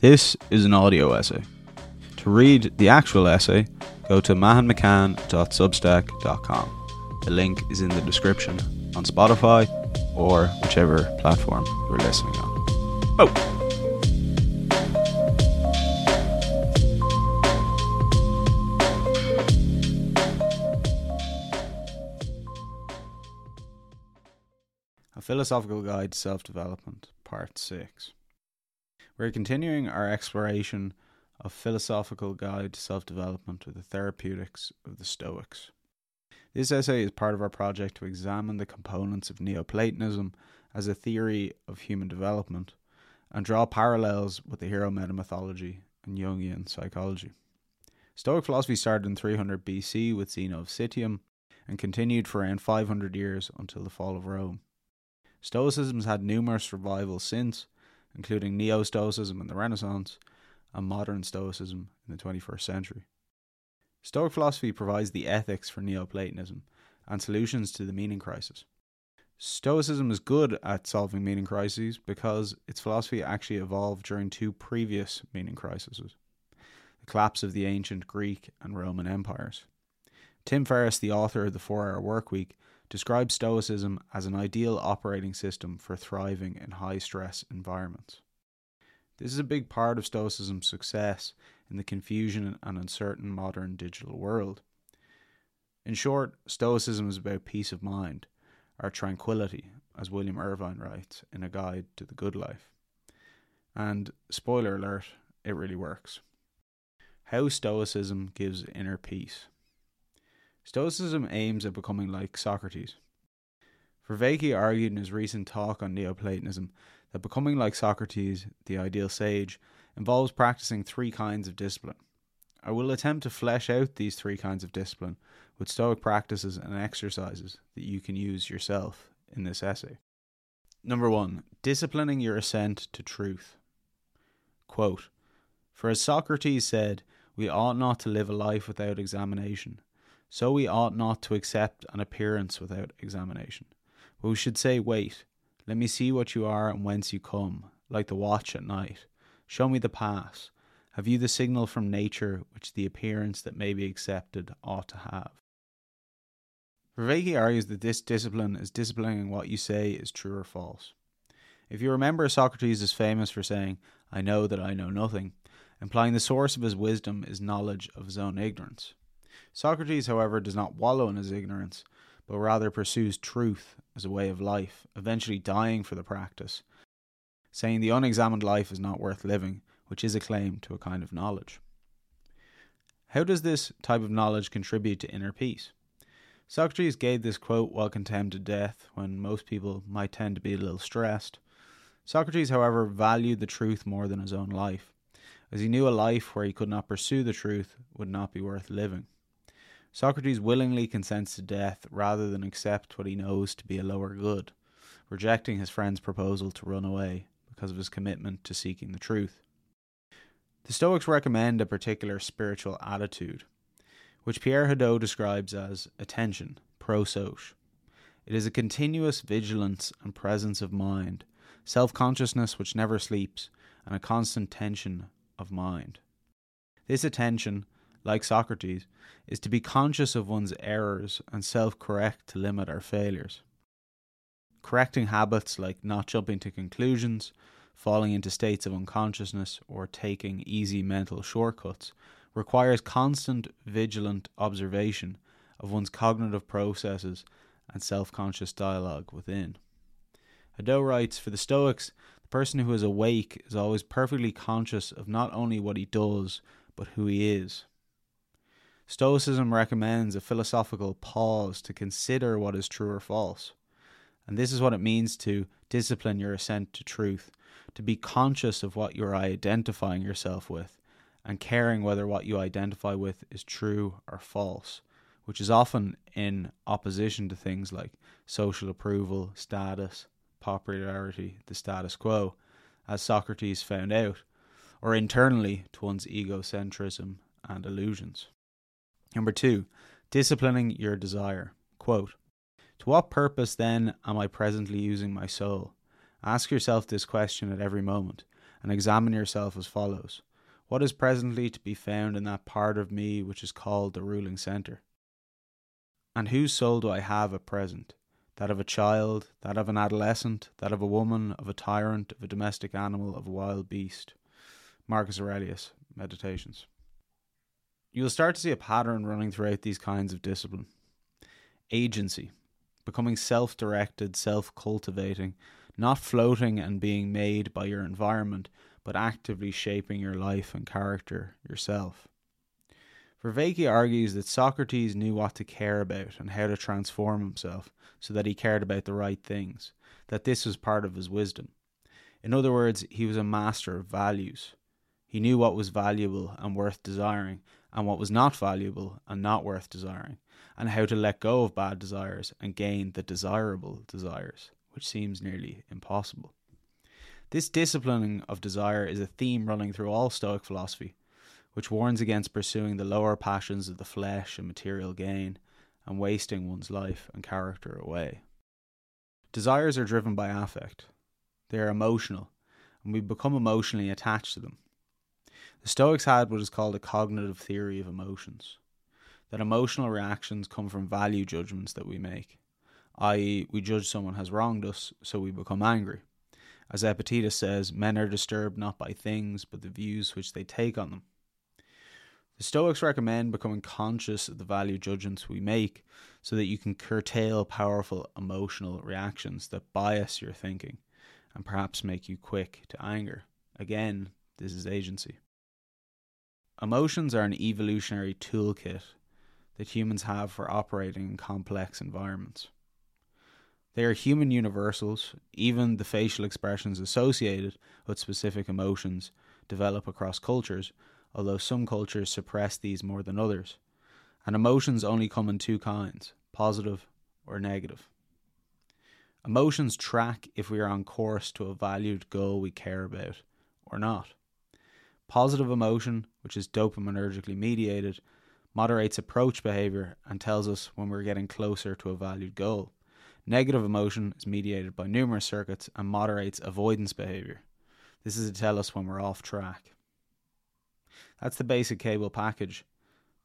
This is an audio essay. To read the actual essay, go to mahanmccann.substack.com. The link is in the description on Spotify or whichever platform you're listening on. Oh! A Philosophical Guide to Self Development, Part 6. We're continuing our exploration of Philosophical Guide to Self Development with the Therapeutics of the Stoics. This essay is part of our project to examine the components of Neoplatonism as a theory of human development and draw parallels with the hero meta mythology and Jungian psychology. Stoic philosophy started in 300 BC with Zeno of Citium and continued for around 500 years until the fall of Rome. Stoicism has had numerous revivals since, including Neo Stoicism in the Renaissance and modern Stoicism in the 21st century. Stoic philosophy provides the ethics for Neoplatonism and solutions to the meaning crisis. Stoicism is good at solving meaning crises because its philosophy actually evolved during two previous meaning crises the collapse of the ancient Greek and Roman empires. Tim Ferriss, the author of The Four Hour Workweek, describes Stoicism as an ideal operating system for thriving in high stress environments. This is a big part of Stoicism's success in the confusion and uncertain modern digital world. In short, Stoicism is about peace of mind, or tranquility, as William Irvine writes in A Guide to the Good Life. And, spoiler alert, it really works. How Stoicism gives inner peace. Stoicism aims at becoming like Socrates. Vervaeke argued in his recent talk on Neoplatonism that becoming like Socrates, the ideal sage, involves practicing three kinds of discipline. I will attempt to flesh out these three kinds of discipline with Stoic practices and exercises that you can use yourself in this essay. Number one, disciplining your assent to truth. Quote, For as Socrates said, we ought not to live a life without examination, so we ought not to accept an appearance without examination. But we should say, Wait, let me see what you are and whence you come, like the watch at night. Show me the pass. Have you the signal from nature which the appearance that may be accepted ought to have? Vervaeke argues that this discipline is disciplining what you say is true or false. If you remember, Socrates is famous for saying, I know that I know nothing, implying the source of his wisdom is knowledge of his own ignorance. Socrates, however, does not wallow in his ignorance, but rather pursues truth as a way of life, eventually dying for the practice, saying the unexamined life is not worth living, which is a claim to a kind of knowledge. How does this type of knowledge contribute to inner peace? Socrates gave this quote while condemned to death, when most people might tend to be a little stressed. Socrates, however, valued the truth more than his own life, as he knew a life where he could not pursue the truth would not be worth living. Socrates willingly consents to death rather than accept what he knows to be a lower good, rejecting his friend's proposal to run away because of his commitment to seeking the truth. The Stoics recommend a particular spiritual attitude, which Pierre Hadot describes as attention, prosoche. It is a continuous vigilance and presence of mind, self consciousness which never sleeps, and a constant tension of mind. This attention, like Socrates, is to be conscious of one's errors and self correct to limit our failures. Correcting habits like not jumping to conclusions, falling into states of unconsciousness, or taking easy mental shortcuts requires constant, vigilant observation of one's cognitive processes and self conscious dialogue within. Hadot writes For the Stoics, the person who is awake is always perfectly conscious of not only what he does, but who he is. Stoicism recommends a philosophical pause to consider what is true or false. And this is what it means to discipline your assent to truth, to be conscious of what you're identifying yourself with, and caring whether what you identify with is true or false, which is often in opposition to things like social approval, status, popularity, the status quo, as Socrates found out, or internally to one's egocentrism and illusions. Number two, disciplining your desire. Quote, to what purpose then am I presently using my soul? Ask yourself this question at every moment, and examine yourself as follows What is presently to be found in that part of me which is called the ruling centre? And whose soul do I have at present? That of a child, that of an adolescent, that of a woman, of a tyrant, of a domestic animal, of a wild beast. Marcus Aurelius, Meditations. You'll start to see a pattern running throughout these kinds of discipline. Agency, becoming self directed, self cultivating, not floating and being made by your environment, but actively shaping your life and character yourself. Vervaeke argues that Socrates knew what to care about and how to transform himself so that he cared about the right things, that this was part of his wisdom. In other words, he was a master of values. He knew what was valuable and worth desiring, and what was not valuable and not worth desiring, and how to let go of bad desires and gain the desirable desires, which seems nearly impossible. This disciplining of desire is a theme running through all Stoic philosophy, which warns against pursuing the lower passions of the flesh and material gain and wasting one's life and character away. Desires are driven by affect, they are emotional, and we become emotionally attached to them. The Stoics had what is called a cognitive theory of emotions that emotional reactions come from value judgments that we make, i.e., we judge someone has wronged us, so we become angry. As Epictetus says, men are disturbed not by things, but the views which they take on them. The Stoics recommend becoming conscious of the value judgments we make so that you can curtail powerful emotional reactions that bias your thinking and perhaps make you quick to anger. Again, this is agency. Emotions are an evolutionary toolkit that humans have for operating in complex environments. They are human universals, even the facial expressions associated with specific emotions develop across cultures although some cultures suppress these more than others. And emotions only come in two kinds positive or negative. Emotions track if we are on course to a valued goal we care about or not. Positive emotion, which is dopaminergically mediated, moderates approach behavior and tells us when we're getting closer to a valued goal. Negative emotion is mediated by numerous circuits and moderates avoidance behavior. This is to tell us when we're off track. That's the basic cable package.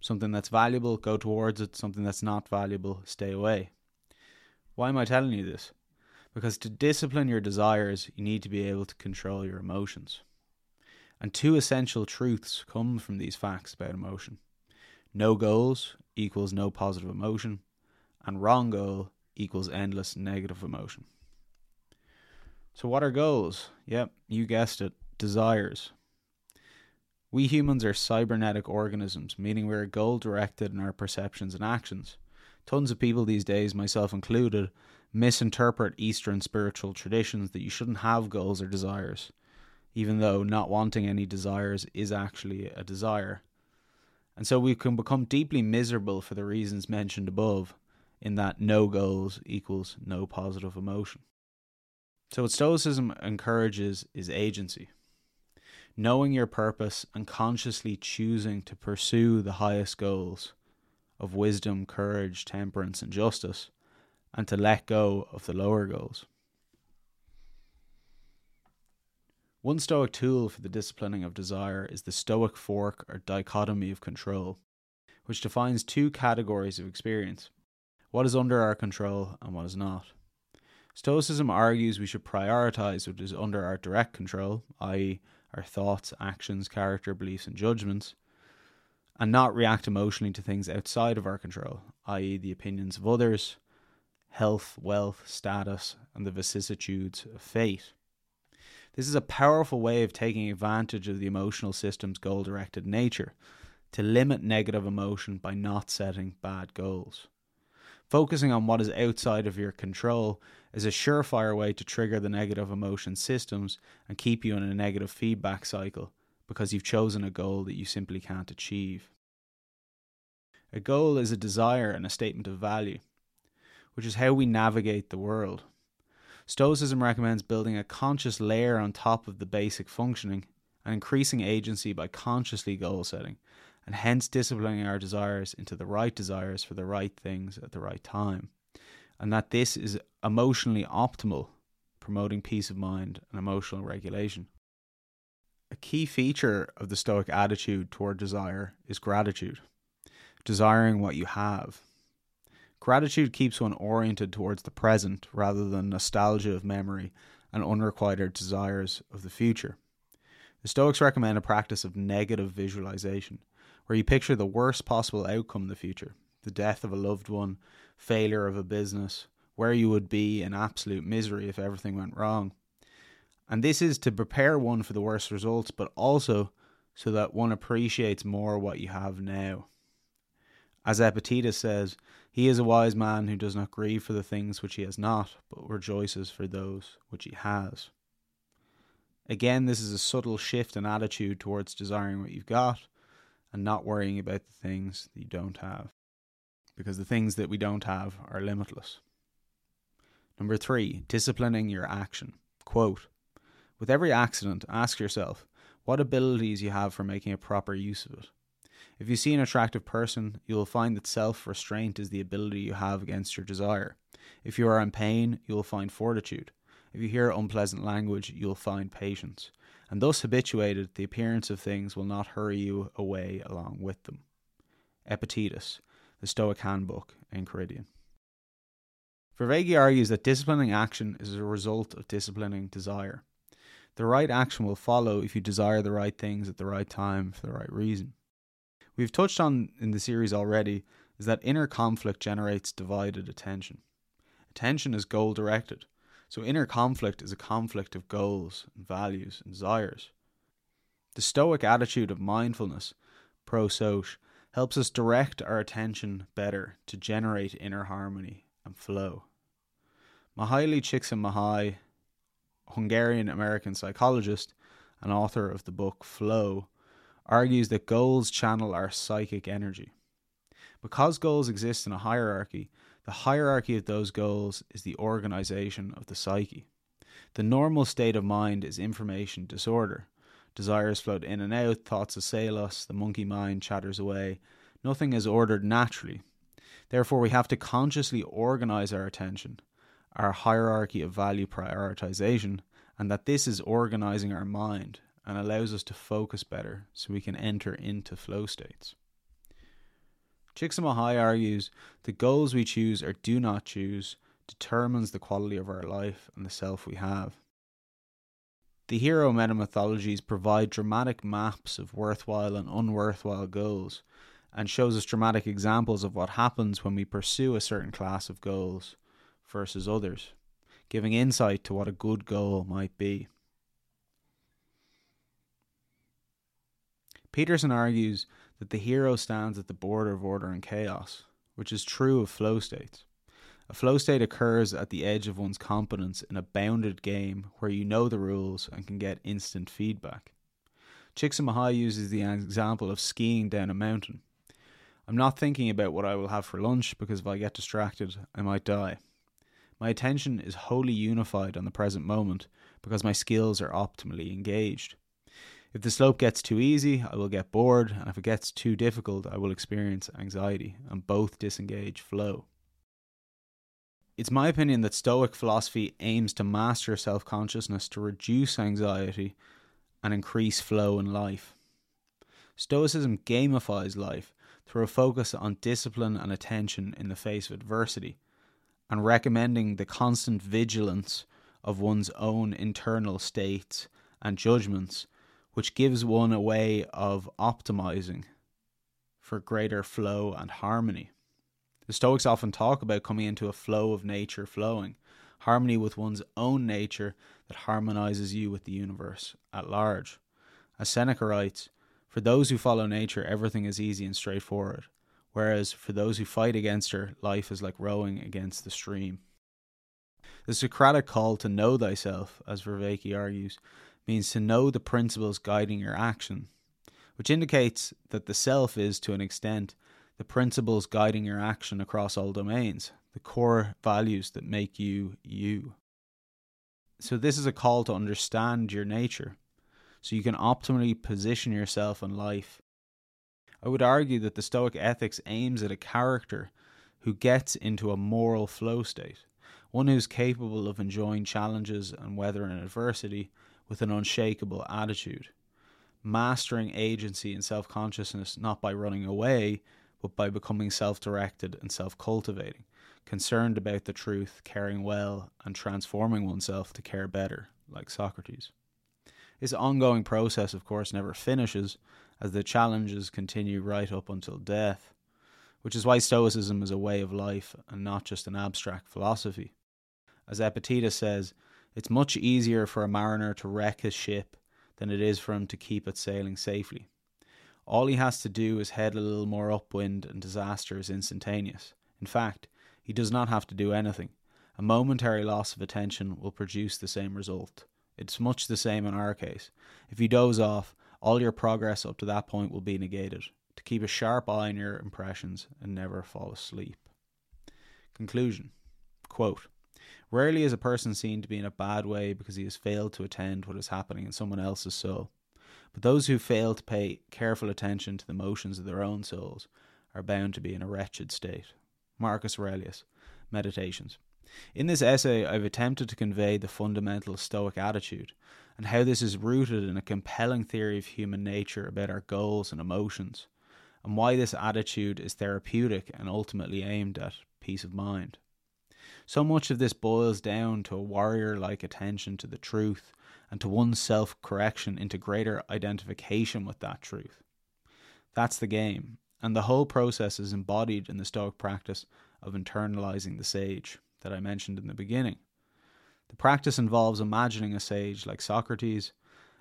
Something that's valuable, go towards it. Something that's not valuable, stay away. Why am I telling you this? Because to discipline your desires, you need to be able to control your emotions. And two essential truths come from these facts about emotion no goals equals no positive emotion, and wrong goal equals endless negative emotion. So, what are goals? Yep, you guessed it desires. We humans are cybernetic organisms, meaning we're goal directed in our perceptions and actions. Tons of people these days, myself included, misinterpret Eastern spiritual traditions that you shouldn't have goals or desires, even though not wanting any desires is actually a desire. And so we can become deeply miserable for the reasons mentioned above, in that no goals equals no positive emotion. So, what Stoicism encourages is agency knowing your purpose and consciously choosing to pursue the highest goals of wisdom, courage, temperance, and justice, and to let go of the lower goals. One Stoic tool for the disciplining of desire is the Stoic fork or dichotomy of control, which defines two categories of experience what is under our control and what is not. Stoicism argues we should prioritize what is under our direct control, i.e., our thoughts, actions, character, beliefs, and judgments, and not react emotionally to things outside of our control, i.e., the opinions of others, health, wealth, status, and the vicissitudes of fate. This is a powerful way of taking advantage of the emotional system's goal directed nature to limit negative emotion by not setting bad goals. Focusing on what is outside of your control is a surefire way to trigger the negative emotion systems and keep you in a negative feedback cycle because you've chosen a goal that you simply can't achieve. A goal is a desire and a statement of value, which is how we navigate the world. Stoicism recommends building a conscious layer on top of the basic functioning and increasing agency by consciously goal setting and hence disciplining our desires into the right desires for the right things at the right time. And that this is emotionally optimal, promoting peace of mind and emotional regulation. A key feature of the Stoic attitude toward desire is gratitude, desiring what you have. Gratitude keeps one oriented towards the present rather than nostalgia of memory and unrequited desires of the future. The Stoics recommend a practice of negative visualization, where you picture the worst possible outcome in the future the death of a loved one, failure of a business, where you would be in absolute misery if everything went wrong. And this is to prepare one for the worst results, but also so that one appreciates more what you have now. As Epictetus says, he is a wise man who does not grieve for the things which he has not, but rejoices for those which he has. Again, this is a subtle shift in attitude towards desiring what you've got and not worrying about the things that you don't have. Because the things that we don't have are limitless. Number three, disciplining your action. Quote With every accident, ask yourself what abilities you have for making a proper use of it. If you see an attractive person, you will find that self restraint is the ability you have against your desire. If you are in pain, you will find fortitude. If you hear unpleasant language, you will find patience. And thus habituated, the appearance of things will not hurry you away along with them. Epictetus, The Stoic Handbook, Enchiridion. Vervaeke argues that disciplining action is a result of disciplining desire. The right action will follow if you desire the right things at the right time for the right reason. We've touched on in the series already is that inner conflict generates divided attention. Attention is goal directed, so inner conflict is a conflict of goals and values and desires. The Stoic attitude of mindfulness, prosoche, helps us direct our attention better to generate inner harmony and flow. Mihaly Csikszentmihalyi, Hungarian American psychologist and author of the book Flow, argues that goals channel our psychic energy. Because goals exist in a hierarchy, the hierarchy of those goals is the organization of the psyche. The normal state of mind is information disorder. Desires float in and out, thoughts assail us, the monkey mind chatters away. Nothing is ordered naturally. Therefore, we have to consciously organize our attention, our hierarchy of value prioritization, and that this is organizing our mind, and allows us to focus better so we can enter into flow states. Csikszentmihalyi argues the goals we choose or do not choose determines the quality of our life and the self we have. The hero meta mythologies provide dramatic maps of worthwhile and unworthwhile goals and shows us dramatic examples of what happens when we pursue a certain class of goals versus others, giving insight to what a good goal might be. Peterson argues that the hero stands at the border of order and chaos, which is true of flow states. A flow state occurs at the edge of one's competence in a bounded game where you know the rules and can get instant feedback. Csikszentmihalyi uses the example of skiing down a mountain. I'm not thinking about what I will have for lunch because if I get distracted, I might die. My attention is wholly unified on the present moment because my skills are optimally engaged. If the slope gets too easy, I will get bored, and if it gets too difficult, I will experience anxiety, and both disengage flow. It's my opinion that Stoic philosophy aims to master self consciousness to reduce anxiety and increase flow in life. Stoicism gamifies life through a focus on discipline and attention in the face of adversity, and recommending the constant vigilance of one's own internal states and judgments which gives one a way of optimizing for greater flow and harmony. The Stoics often talk about coming into a flow of nature flowing, harmony with one's own nature that harmonizes you with the universe at large. As Seneca writes, for those who follow nature, everything is easy and straightforward, whereas for those who fight against her, life is like rowing against the stream. The Socratic call to know thyself, as Vervaeke argues, means to know the principles guiding your action, which indicates that the self is, to an extent, the principles guiding your action across all domains, the core values that make you you. So, this is a call to understand your nature so you can optimally position yourself in life. I would argue that the Stoic ethics aims at a character who gets into a moral flow state, one who's capable of enjoying challenges and weathering adversity with an unshakable attitude, mastering agency and self consciousness not by running away, but by becoming self directed and self cultivating, concerned about the truth, caring well, and transforming oneself to care better, like Socrates. This ongoing process, of course, never finishes, as the challenges continue right up until death, which is why Stoicism is a way of life and not just an abstract philosophy. As Epictetus says, it's much easier for a mariner to wreck his ship than it is for him to keep it sailing safely. All he has to do is head a little more upwind, and disaster is instantaneous. In fact, he does not have to do anything. A momentary loss of attention will produce the same result. It's much the same in our case. If you doze off, all your progress up to that point will be negated. To keep a sharp eye on your impressions and never fall asleep. Conclusion Quote Rarely is a person seen to be in a bad way because he has failed to attend what is happening in someone else's soul. But those who fail to pay careful attention to the motions of their own souls are bound to be in a wretched state. Marcus Aurelius, Meditations. In this essay, I've attempted to convey the fundamental Stoic attitude and how this is rooted in a compelling theory of human nature about our goals and emotions, and why this attitude is therapeutic and ultimately aimed at peace of mind. So much of this boils down to a warrior like attention to the truth and to one's self correction into greater identification with that truth. That's the game, and the whole process is embodied in the Stoic practice of internalizing the sage that I mentioned in the beginning. The practice involves imagining a sage like Socrates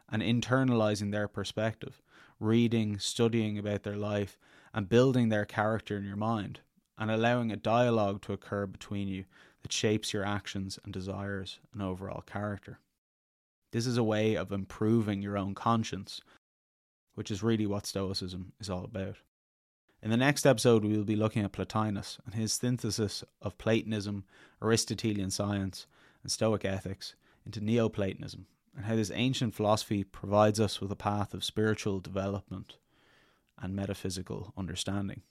and internalizing their perspective, reading, studying about their life, and building their character in your mind, and allowing a dialogue to occur between you that shapes your actions and desires and overall character. This is a way of improving your own conscience, which is really what Stoicism is all about. In the next episode, we will be looking at Plotinus and his synthesis of Platonism, Aristotelian science, and Stoic ethics into Neoplatonism, and how this ancient philosophy provides us with a path of spiritual development and metaphysical understanding.